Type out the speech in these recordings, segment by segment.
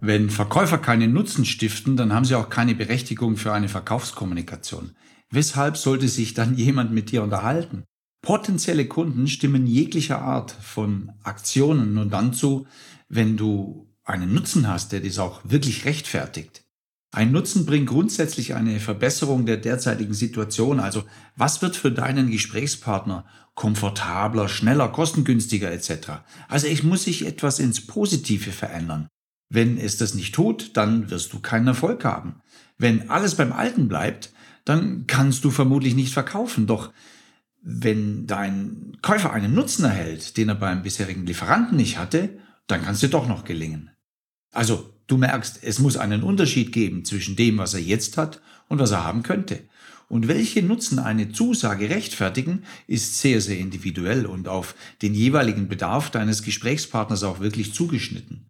Wenn Verkäufer keinen Nutzen stiften, dann haben sie auch keine Berechtigung für eine Verkaufskommunikation. Weshalb sollte sich dann jemand mit dir unterhalten? Potenzielle Kunden stimmen jeglicher Art von Aktionen nur dann zu, wenn du einen Nutzen hast, der dies auch wirklich rechtfertigt. Ein Nutzen bringt grundsätzlich eine Verbesserung der derzeitigen Situation. Also was wird für deinen Gesprächspartner komfortabler, schneller, kostengünstiger etc. Also es muss sich etwas ins Positive verändern. Wenn es das nicht tut, dann wirst du keinen Erfolg haben. Wenn alles beim Alten bleibt, dann kannst du vermutlich nicht verkaufen. Doch wenn dein Käufer einen Nutzen erhält, den er beim bisherigen Lieferanten nicht hatte, dann kann es dir doch noch gelingen. Also, du merkst, es muss einen Unterschied geben zwischen dem, was er jetzt hat und was er haben könnte. Und welche Nutzen eine Zusage rechtfertigen, ist sehr, sehr individuell und auf den jeweiligen Bedarf deines Gesprächspartners auch wirklich zugeschnitten.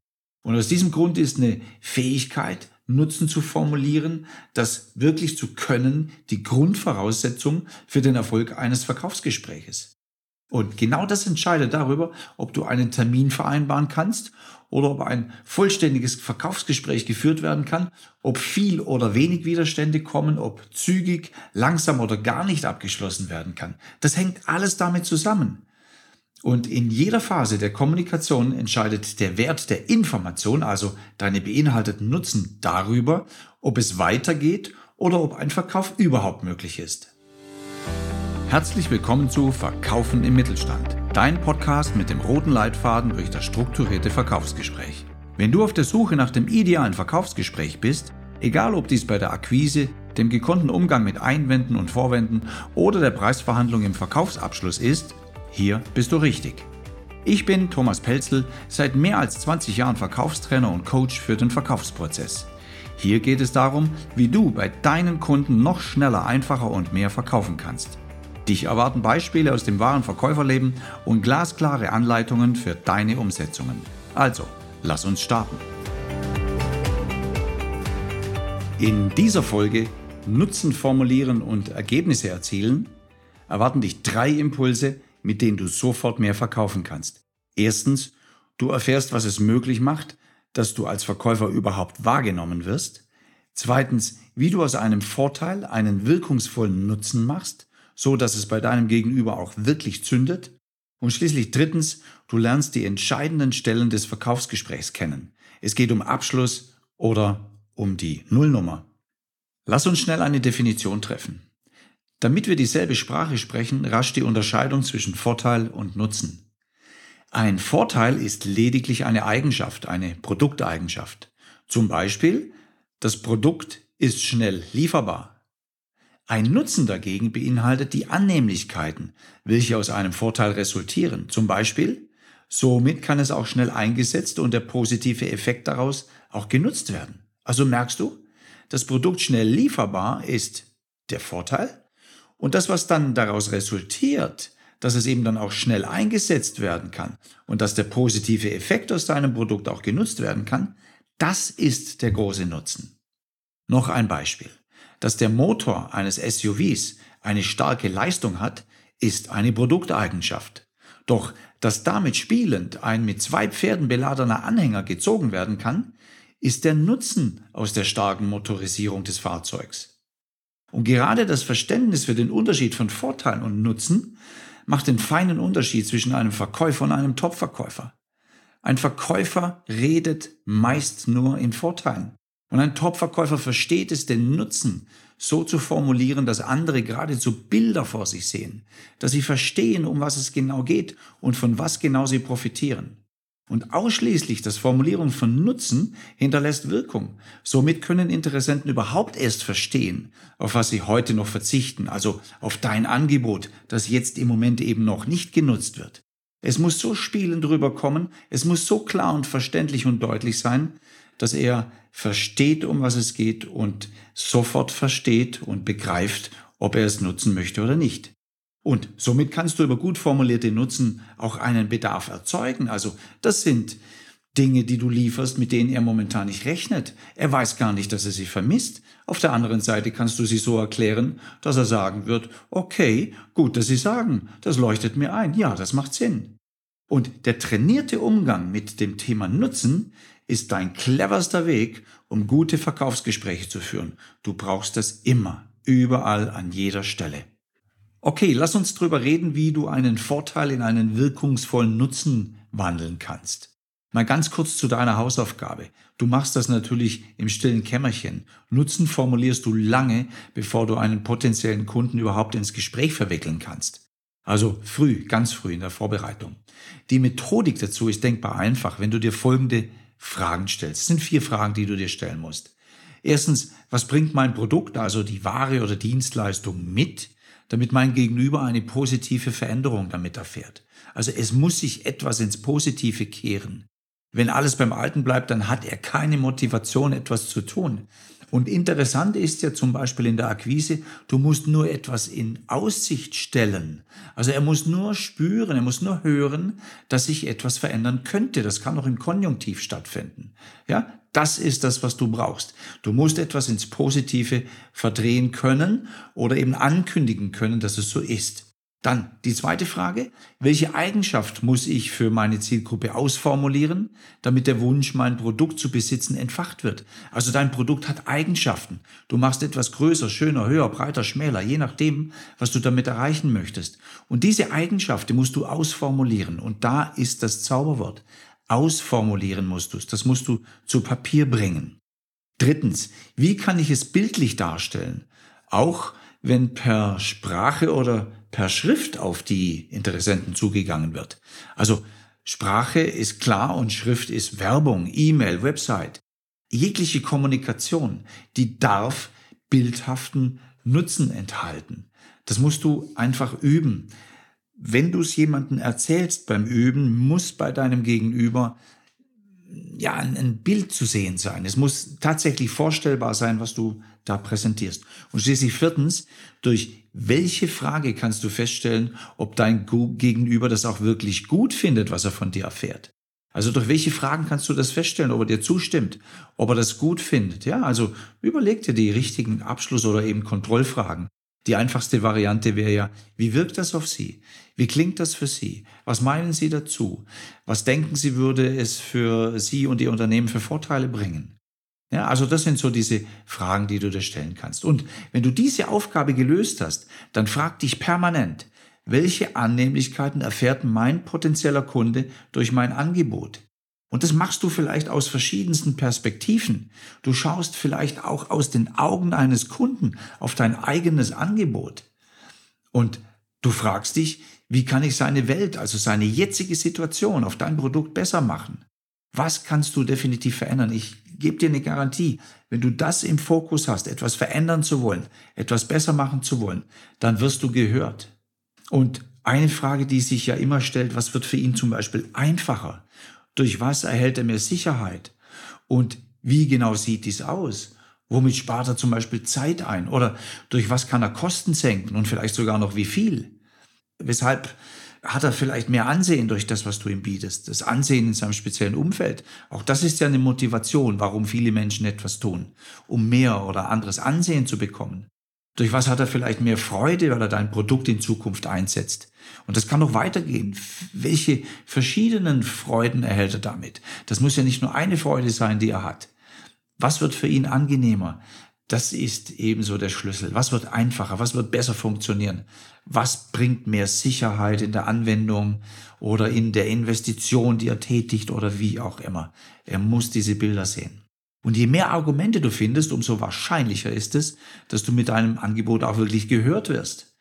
Und aus diesem Grund ist eine Fähigkeit, Nutzen zu formulieren, das wirklich zu können, die Grundvoraussetzung für den Erfolg eines Verkaufsgespräches. Und genau das entscheidet darüber, ob du einen Termin vereinbaren kannst oder ob ein vollständiges Verkaufsgespräch geführt werden kann, ob viel oder wenig Widerstände kommen, ob zügig, langsam oder gar nicht abgeschlossen werden kann. Das hängt alles damit zusammen. Und in jeder Phase der Kommunikation entscheidet der Wert der Information, also deine beinhalteten Nutzen, darüber, ob es weitergeht oder ob ein Verkauf überhaupt möglich ist. Herzlich willkommen zu Verkaufen im Mittelstand, dein Podcast mit dem roten Leitfaden durch das strukturierte Verkaufsgespräch. Wenn du auf der Suche nach dem idealen Verkaufsgespräch bist, egal ob dies bei der Akquise, dem gekonnten Umgang mit Einwänden und Vorwänden oder der Preisverhandlung im Verkaufsabschluss ist, hier bist du richtig. Ich bin Thomas Pelzel, seit mehr als 20 Jahren Verkaufstrainer und Coach für den Verkaufsprozess. Hier geht es darum, wie du bei deinen Kunden noch schneller, einfacher und mehr verkaufen kannst. Dich erwarten Beispiele aus dem wahren Verkäuferleben und glasklare Anleitungen für deine Umsetzungen. Also, lass uns starten. In dieser Folge Nutzen formulieren und Ergebnisse erzielen erwarten dich drei Impulse, mit denen du sofort mehr verkaufen kannst. Erstens, du erfährst, was es möglich macht, dass du als Verkäufer überhaupt wahrgenommen wirst. Zweitens, wie du aus einem Vorteil einen wirkungsvollen Nutzen machst, so dass es bei deinem Gegenüber auch wirklich zündet. Und schließlich drittens, du lernst die entscheidenden Stellen des Verkaufsgesprächs kennen. Es geht um Abschluss oder um die Nullnummer. Lass uns schnell eine Definition treffen. Damit wir dieselbe Sprache sprechen, rasch die Unterscheidung zwischen Vorteil und Nutzen. Ein Vorteil ist lediglich eine Eigenschaft, eine Produkteigenschaft. Zum Beispiel, das Produkt ist schnell lieferbar. Ein Nutzen dagegen beinhaltet die Annehmlichkeiten, welche aus einem Vorteil resultieren. Zum Beispiel, somit kann es auch schnell eingesetzt und der positive Effekt daraus auch genutzt werden. Also merkst du, das Produkt schnell lieferbar ist der Vorteil und das, was dann daraus resultiert, dass es eben dann auch schnell eingesetzt werden kann und dass der positive Effekt aus deinem Produkt auch genutzt werden kann, das ist der große Nutzen. Noch ein Beispiel. Dass der Motor eines SUVs eine starke Leistung hat, ist eine Produkteigenschaft. Doch dass damit spielend ein mit zwei Pferden beladener Anhänger gezogen werden kann, ist der Nutzen aus der starken Motorisierung des Fahrzeugs. Und gerade das Verständnis für den Unterschied von Vorteilen und Nutzen macht den feinen Unterschied zwischen einem Verkäufer und einem Topverkäufer. Ein Verkäufer redet meist nur in Vorteilen. Und ein Topverkäufer versteht es, den Nutzen so zu formulieren, dass andere geradezu Bilder vor sich sehen, dass sie verstehen, um was es genau geht und von was genau sie profitieren. Und ausschließlich das Formulieren von Nutzen hinterlässt Wirkung. Somit können Interessenten überhaupt erst verstehen, auf was sie heute noch verzichten, also auf dein Angebot, das jetzt im Moment eben noch nicht genutzt wird. Es muss so spielend rüberkommen, es muss so klar und verständlich und deutlich sein, dass er versteht, um was es geht und sofort versteht und begreift, ob er es nutzen möchte oder nicht. Und somit kannst du über gut formulierte Nutzen auch einen Bedarf erzeugen. Also das sind Dinge, die du lieferst, mit denen er momentan nicht rechnet. Er weiß gar nicht, dass er sie vermisst. Auf der anderen Seite kannst du sie so erklären, dass er sagen wird, okay, gut, dass Sie sagen, das leuchtet mir ein. Ja, das macht Sinn. Und der trainierte Umgang mit dem Thema Nutzen ist dein cleverster Weg, um gute Verkaufsgespräche zu führen. Du brauchst das immer, überall, an jeder Stelle. Okay, lass uns drüber reden, wie du einen Vorteil in einen wirkungsvollen Nutzen wandeln kannst. Mal ganz kurz zu deiner Hausaufgabe. Du machst das natürlich im stillen Kämmerchen. Nutzen formulierst du lange, bevor du einen potenziellen Kunden überhaupt ins Gespräch verwickeln kannst. Also früh, ganz früh in der Vorbereitung. Die Methodik dazu ist denkbar einfach, wenn du dir folgende Fragen stellst. Es sind vier Fragen, die du dir stellen musst. Erstens, was bringt mein Produkt, also die Ware oder Dienstleistung mit, damit mein Gegenüber eine positive Veränderung damit erfährt? Also es muss sich etwas ins Positive kehren. Wenn alles beim Alten bleibt, dann hat er keine Motivation, etwas zu tun. Und interessant ist ja zum Beispiel in der Akquise, du musst nur etwas in Aussicht stellen. Also er muss nur spüren, er muss nur hören, dass sich etwas verändern könnte. Das kann auch im Konjunktiv stattfinden. Ja, das ist das, was du brauchst. Du musst etwas ins Positive verdrehen können oder eben ankündigen können, dass es so ist. Dann die zweite Frage, welche Eigenschaft muss ich für meine Zielgruppe ausformulieren, damit der Wunsch, mein Produkt zu besitzen, entfacht wird? Also dein Produkt hat Eigenschaften. Du machst etwas größer, schöner, höher, breiter, schmäler, je nachdem, was du damit erreichen möchtest. Und diese Eigenschaften musst du ausformulieren. Und da ist das Zauberwort. Ausformulieren musst du es. Das musst du zu Papier bringen. Drittens, wie kann ich es bildlich darstellen? Auch wenn per Sprache oder per Schrift auf die Interessenten zugegangen wird. Also Sprache ist klar und Schrift ist Werbung, E-Mail, Website. Jegliche Kommunikation, die darf bildhaften Nutzen enthalten. Das musst du einfach üben. Wenn du es jemandem erzählst beim Üben, muss bei deinem Gegenüber ja, ein, Bild zu sehen sein. Es muss tatsächlich vorstellbar sein, was du da präsentierst. Und schließlich viertens, durch welche Frage kannst du feststellen, ob dein Gegenüber das auch wirklich gut findet, was er von dir erfährt? Also durch welche Fragen kannst du das feststellen, ob er dir zustimmt, ob er das gut findet? Ja, also überleg dir die richtigen Abschluss- oder eben Kontrollfragen. Die einfachste Variante wäre ja, wie wirkt das auf Sie? Wie klingt das für Sie? Was meinen Sie dazu? Was denken Sie, würde es für Sie und Ihr Unternehmen für Vorteile bringen? Ja, also das sind so diese Fragen, die du dir stellen kannst. Und wenn du diese Aufgabe gelöst hast, dann frag dich permanent, welche Annehmlichkeiten erfährt mein potenzieller Kunde durch mein Angebot? Und das machst du vielleicht aus verschiedensten Perspektiven. Du schaust vielleicht auch aus den Augen eines Kunden auf dein eigenes Angebot. Und du fragst dich, wie kann ich seine Welt, also seine jetzige Situation auf dein Produkt besser machen? Was kannst du definitiv verändern? Ich gebe dir eine Garantie. Wenn du das im Fokus hast, etwas verändern zu wollen, etwas besser machen zu wollen, dann wirst du gehört. Und eine Frage, die sich ja immer stellt, was wird für ihn zum Beispiel einfacher? Durch was erhält er mehr Sicherheit? Und wie genau sieht dies aus? Womit spart er zum Beispiel Zeit ein? Oder durch was kann er Kosten senken und vielleicht sogar noch wie viel? Weshalb hat er vielleicht mehr Ansehen durch das, was du ihm bietest? Das Ansehen in seinem speziellen Umfeld. Auch das ist ja eine Motivation, warum viele Menschen etwas tun, um mehr oder anderes Ansehen zu bekommen. Durch was hat er vielleicht mehr Freude, weil er dein Produkt in Zukunft einsetzt? Und das kann noch weitergehen. Welche verschiedenen Freuden erhält er damit? Das muss ja nicht nur eine Freude sein, die er hat. Was wird für ihn angenehmer? Das ist ebenso der Schlüssel. Was wird einfacher? Was wird besser funktionieren? Was bringt mehr Sicherheit in der Anwendung oder in der Investition, die er tätigt oder wie auch immer? Er muss diese Bilder sehen. Und je mehr Argumente du findest, umso wahrscheinlicher ist es, dass du mit deinem Angebot auch wirklich gehört wirst.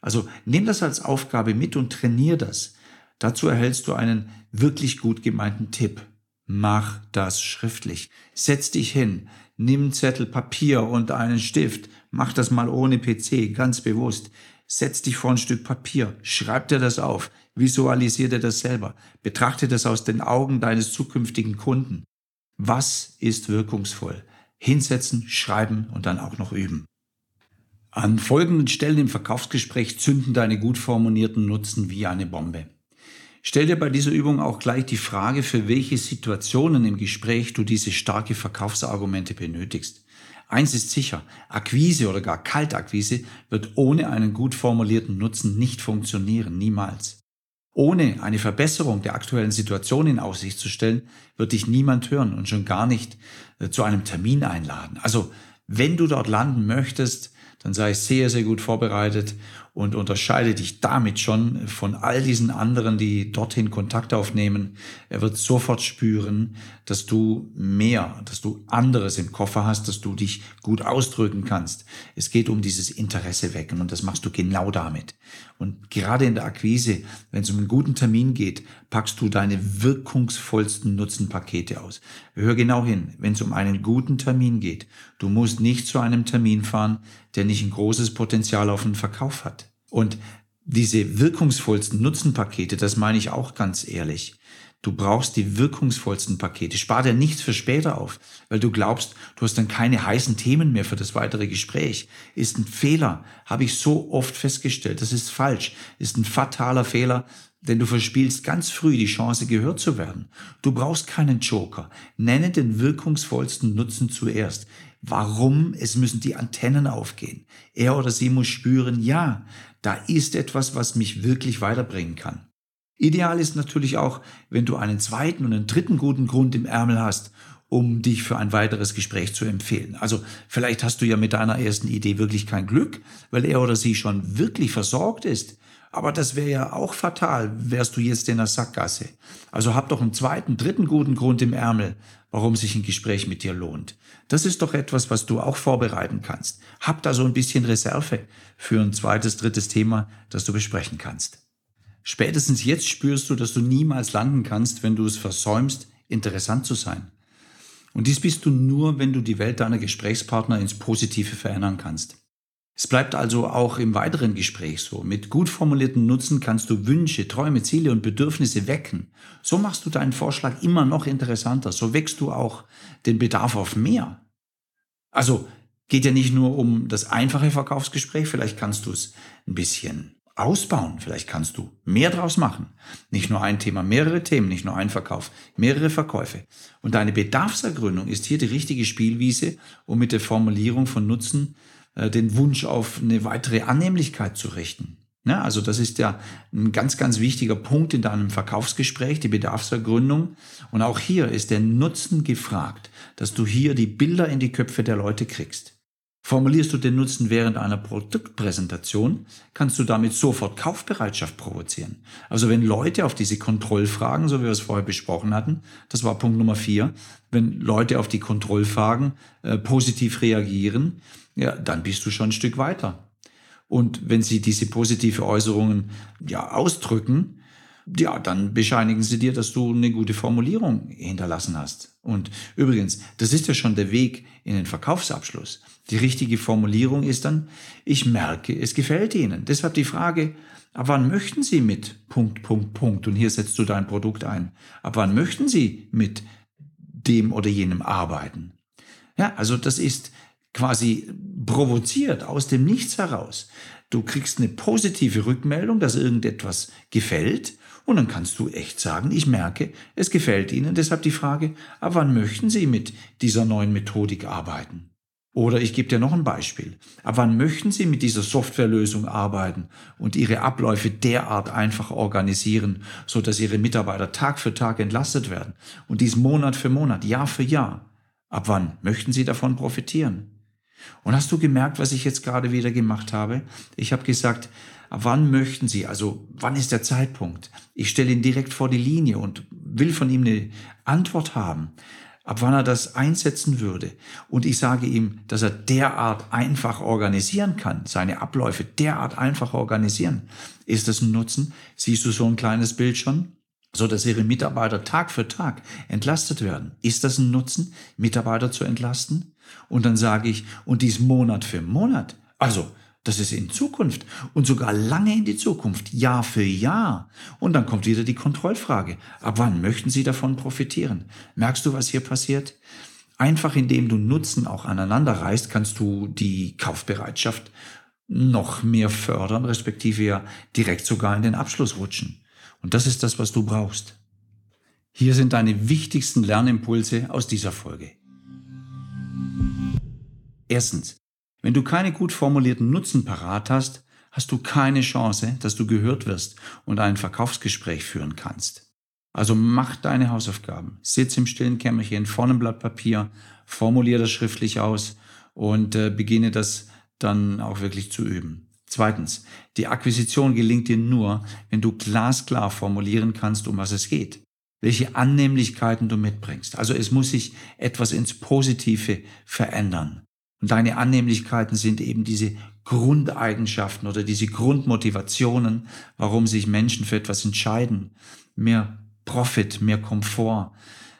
Also nimm das als Aufgabe mit und trainier das. Dazu erhältst du einen wirklich gut gemeinten Tipp. Mach das schriftlich. Setz dich hin, nimm Zettel, Papier und einen Stift. Mach das mal ohne PC, ganz bewusst. Setz dich vor ein Stück Papier, schreib dir das auf, visualisier dir das selber, betrachte das aus den Augen deines zukünftigen Kunden. Was ist wirkungsvoll? Hinsetzen, schreiben und dann auch noch üben. An folgenden Stellen im Verkaufsgespräch zünden deine gut formulierten Nutzen wie eine Bombe. Stell dir bei dieser Übung auch gleich die Frage, für welche Situationen im Gespräch du diese starke Verkaufsargumente benötigst. Eins ist sicher, Akquise oder gar Kaltakquise wird ohne einen gut formulierten Nutzen nicht funktionieren, niemals. Ohne eine Verbesserung der aktuellen Situation in Aussicht zu stellen, wird dich niemand hören und schon gar nicht äh, zu einem Termin einladen. Also, wenn du dort landen möchtest, dann sei sehr, sehr gut vorbereitet und unterscheide dich damit schon von all diesen anderen, die dorthin Kontakt aufnehmen. Er wird sofort spüren, dass du mehr, dass du anderes im Koffer hast, dass du dich gut ausdrücken kannst. Es geht um dieses Interesse wecken und das machst du genau damit. Und gerade in der Akquise, wenn es um einen guten Termin geht, packst du deine wirkungsvollsten Nutzenpakete aus. Hör genau hin, wenn es um einen guten Termin geht. Du musst nicht zu einem Termin fahren, der nicht ein großes Potenzial auf den Verkauf hat. Und diese wirkungsvollsten Nutzenpakete, das meine ich auch ganz ehrlich. Du brauchst die wirkungsvollsten Pakete. Spar dir nichts für später auf, weil du glaubst, du hast dann keine heißen Themen mehr für das weitere Gespräch. Ist ein Fehler, habe ich so oft festgestellt. Das ist falsch, ist ein fataler Fehler, denn du verspielst ganz früh die Chance, gehört zu werden. Du brauchst keinen Joker. Nenne den wirkungsvollsten Nutzen zuerst. Warum? Es müssen die Antennen aufgehen. Er oder sie muss spüren, ja, da ist etwas, was mich wirklich weiterbringen kann. Ideal ist natürlich auch, wenn du einen zweiten und einen dritten guten Grund im Ärmel hast, um dich für ein weiteres Gespräch zu empfehlen. Also vielleicht hast du ja mit deiner ersten Idee wirklich kein Glück, weil er oder sie schon wirklich versorgt ist. Aber das wäre ja auch fatal, wärst du jetzt in der Sackgasse. Also hab doch einen zweiten, dritten guten Grund im Ärmel, warum sich ein Gespräch mit dir lohnt. Das ist doch etwas, was du auch vorbereiten kannst. Hab da so ein bisschen Reserve für ein zweites, drittes Thema, das du besprechen kannst. Spätestens jetzt spürst du, dass du niemals landen kannst, wenn du es versäumst, interessant zu sein. Und dies bist du nur, wenn du die Welt deiner Gesprächspartner ins Positive verändern kannst. Es bleibt also auch im weiteren Gespräch so. Mit gut formulierten Nutzen kannst du Wünsche, Träume, Ziele und Bedürfnisse wecken. So machst du deinen Vorschlag immer noch interessanter. So wächst du auch den Bedarf auf mehr. Also geht ja nicht nur um das einfache Verkaufsgespräch, vielleicht kannst du es ein bisschen ausbauen, vielleicht kannst du mehr draus machen. Nicht nur ein Thema, mehrere Themen, nicht nur ein Verkauf, mehrere Verkäufe. Und deine Bedarfsergründung ist hier die richtige Spielwiese, um mit der Formulierung von Nutzen äh, den Wunsch auf eine weitere Annehmlichkeit zu richten. Ja, also das ist ja ein ganz, ganz wichtiger Punkt in deinem Verkaufsgespräch, die Bedarfsergründung. Und auch hier ist der Nutzen gefragt, dass du hier die Bilder in die Köpfe der Leute kriegst. Formulierst du den Nutzen während einer Produktpräsentation, kannst du damit sofort Kaufbereitschaft provozieren. Also wenn Leute auf diese Kontrollfragen, so wie wir es vorher besprochen hatten, das war Punkt Nummer vier, wenn Leute auf die Kontrollfragen äh, positiv reagieren, ja, dann bist du schon ein Stück weiter. Und wenn sie diese positive Äußerungen ja ausdrücken, ja, dann bescheinigen sie dir, dass du eine gute Formulierung hinterlassen hast. Und übrigens, das ist ja schon der Weg in den Verkaufsabschluss. Die richtige Formulierung ist dann, ich merke, es gefällt Ihnen. Deshalb die Frage, ab wann möchten Sie mit Punkt, Punkt, Punkt, und hier setzt du dein Produkt ein, ab wann möchten Sie mit dem oder jenem arbeiten? Ja, also das ist quasi provoziert aus dem Nichts heraus. Du kriegst eine positive Rückmeldung, dass irgendetwas gefällt und dann kannst du echt sagen, ich merke, es gefällt Ihnen. Deshalb die Frage, ab wann möchten Sie mit dieser neuen Methodik arbeiten? Oder ich gebe dir noch ein Beispiel. Ab wann möchten Sie mit dieser Softwarelösung arbeiten und Ihre Abläufe derart einfach organisieren, so dass Ihre Mitarbeiter Tag für Tag entlastet werden und dies Monat für Monat, Jahr für Jahr? Ab wann möchten Sie davon profitieren? Und hast du gemerkt, was ich jetzt gerade wieder gemacht habe? Ich habe gesagt, wann möchten Sie, also wann ist der Zeitpunkt? Ich stelle ihn direkt vor die Linie und will von ihm eine Antwort haben, ab wann er das einsetzen würde. Und ich sage ihm, dass er derart einfach organisieren kann, seine Abläufe derart einfach organisieren. Ist das ein Nutzen? Siehst du so ein kleines Bild schon? so dass ihre Mitarbeiter Tag für Tag entlastet werden. Ist das ein Nutzen, Mitarbeiter zu entlasten? Und dann sage ich, und dies Monat für Monat. Also, das ist in Zukunft und sogar lange in die Zukunft, Jahr für Jahr. Und dann kommt wieder die Kontrollfrage. Ab wann möchten Sie davon profitieren? Merkst du, was hier passiert? Einfach indem du Nutzen auch aneinander reißt, kannst du die Kaufbereitschaft noch mehr fördern, respektive ja direkt sogar in den Abschluss rutschen. Und das ist das, was du brauchst. Hier sind deine wichtigsten Lernimpulse aus dieser Folge. Erstens, wenn du keine gut formulierten Nutzen parat hast, hast du keine Chance, dass du gehört wirst und ein Verkaufsgespräch führen kannst. Also mach deine Hausaufgaben, sitz im stillen Kämmerchen vor einem Blatt Papier, formulier das schriftlich aus und äh, beginne das dann auch wirklich zu üben. Zweitens, die Akquisition gelingt dir nur, wenn du glasklar formulieren kannst, um was es geht, welche Annehmlichkeiten du mitbringst. Also es muss sich etwas ins Positive verändern. Und deine Annehmlichkeiten sind eben diese Grundeigenschaften oder diese Grundmotivationen, warum sich Menschen für etwas entscheiden. Mehr Profit, mehr Komfort,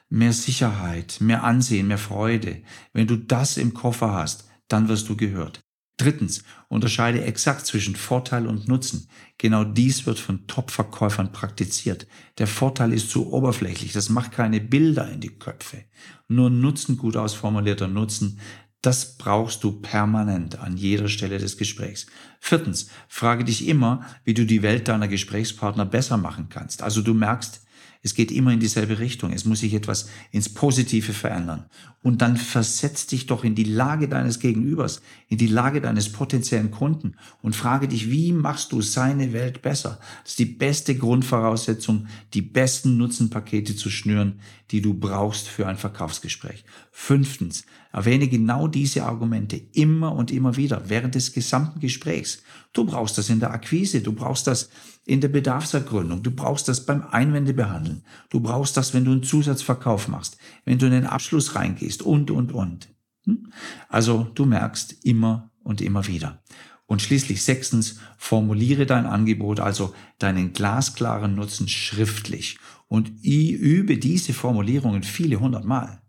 mehr Sicherheit, mehr Ansehen, mehr Freude. Wenn du das im Koffer hast, dann wirst du gehört. Drittens, unterscheide exakt zwischen Vorteil und Nutzen. Genau dies wird von Top-Verkäufern praktiziert. Der Vorteil ist zu oberflächlich, das macht keine Bilder in die Köpfe. Nur Nutzen, gut ausformulierter Nutzen, das brauchst du permanent an jeder Stelle des Gesprächs. Viertens, frage dich immer, wie du die Welt deiner Gesprächspartner besser machen kannst. Also du merkst, es geht immer in dieselbe Richtung. Es muss sich etwas ins Positive verändern. Und dann versetz dich doch in die Lage deines Gegenübers, in die Lage deines potenziellen Kunden und frage dich, wie machst du seine Welt besser? Das ist die beste Grundvoraussetzung, die besten Nutzenpakete zu schnüren, die du brauchst für ein Verkaufsgespräch. Fünftens, erwähne genau diese Argumente immer und immer wieder während des gesamten Gesprächs. Du brauchst das in der Akquise, du brauchst das in der Bedarfsergründung, du brauchst das beim Einwändebehandeln, du brauchst das, wenn du einen Zusatzverkauf machst, wenn du in den Abschluss reingehst und, und, und. Hm? Also du merkst immer und immer wieder. Und schließlich sechstens, formuliere dein Angebot, also deinen glasklaren Nutzen schriftlich und übe diese Formulierungen viele hundert Mal.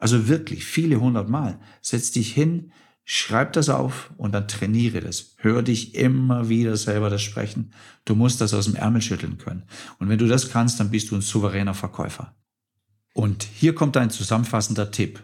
Also wirklich viele hundert Mal. Setz dich hin, Schreib das auf und dann trainiere das. Hör dich immer wieder selber das sprechen. Du musst das aus dem Ärmel schütteln können. Und wenn du das kannst, dann bist du ein souveräner Verkäufer. Und hier kommt ein zusammenfassender Tipp.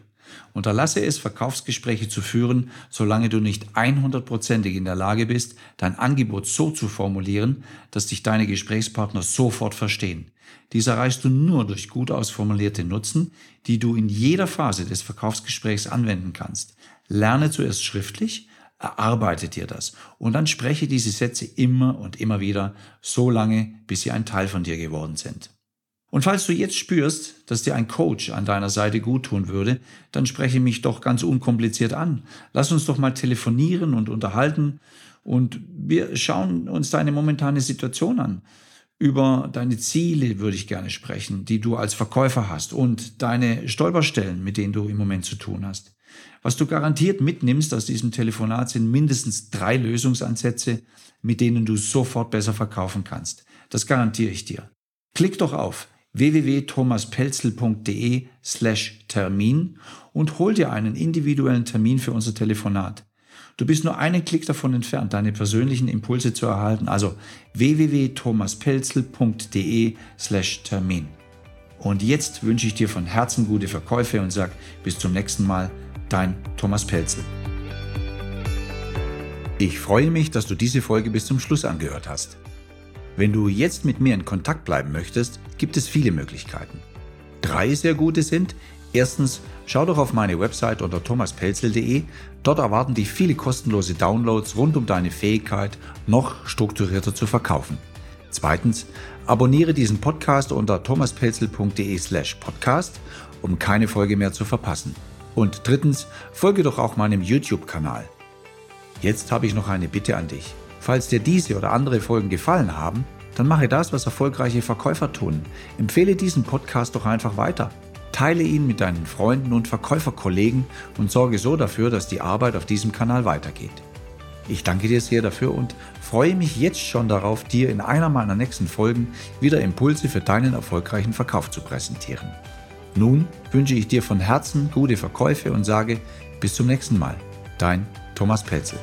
Unterlasse es, Verkaufsgespräche zu führen, solange du nicht 100%ig in der Lage bist, dein Angebot so zu formulieren, dass dich deine Gesprächspartner sofort verstehen. Dies erreichst du nur durch gut ausformulierte Nutzen, die du in jeder Phase des Verkaufsgesprächs anwenden kannst. Lerne zuerst schriftlich, erarbeite dir das und dann spreche diese Sätze immer und immer wieder, so lange, bis sie ein Teil von dir geworden sind. Und falls du jetzt spürst, dass dir ein Coach an deiner Seite gut tun würde, dann spreche mich doch ganz unkompliziert an. Lass uns doch mal telefonieren und unterhalten und wir schauen uns deine momentane Situation an. Über deine Ziele würde ich gerne sprechen, die du als Verkäufer hast und deine Stolperstellen, mit denen du im Moment zu tun hast. Was du garantiert mitnimmst aus diesem Telefonat sind mindestens drei Lösungsansätze, mit denen du sofort besser verkaufen kannst. Das garantiere ich dir. Klick doch auf www.thomaspelzel.de slash Termin und hol dir einen individuellen Termin für unser Telefonat. Du bist nur einen Klick davon entfernt, deine persönlichen Impulse zu erhalten. Also www.thomaspelzel.de slash Termin. Und jetzt wünsche ich dir von Herzen gute Verkäufe und sag bis zum nächsten Mal dein Thomas Pelzel. Ich freue mich, dass du diese Folge bis zum Schluss angehört hast. Wenn du jetzt mit mir in Kontakt bleiben möchtest, gibt es viele Möglichkeiten. Drei sehr gute sind, erstens, schau doch auf meine Website unter thomaspelzel.de, dort erwarten dich viele kostenlose Downloads rund um deine Fähigkeit, noch strukturierter zu verkaufen. Zweitens, abonniere diesen Podcast unter thomaspelzel.de slash podcast, um keine Folge mehr zu verpassen. Und drittens, folge doch auch meinem YouTube-Kanal. Jetzt habe ich noch eine Bitte an dich. Falls dir diese oder andere Folgen gefallen haben, dann mache das, was erfolgreiche Verkäufer tun. Empfehle diesen Podcast doch einfach weiter. Teile ihn mit deinen Freunden und Verkäuferkollegen und sorge so dafür, dass die Arbeit auf diesem Kanal weitergeht. Ich danke dir sehr dafür und freue mich jetzt schon darauf, dir in einer meiner nächsten Folgen wieder Impulse für deinen erfolgreichen Verkauf zu präsentieren. Nun wünsche ich dir von Herzen gute Verkäufe und sage bis zum nächsten Mal. Dein Thomas Pelzel.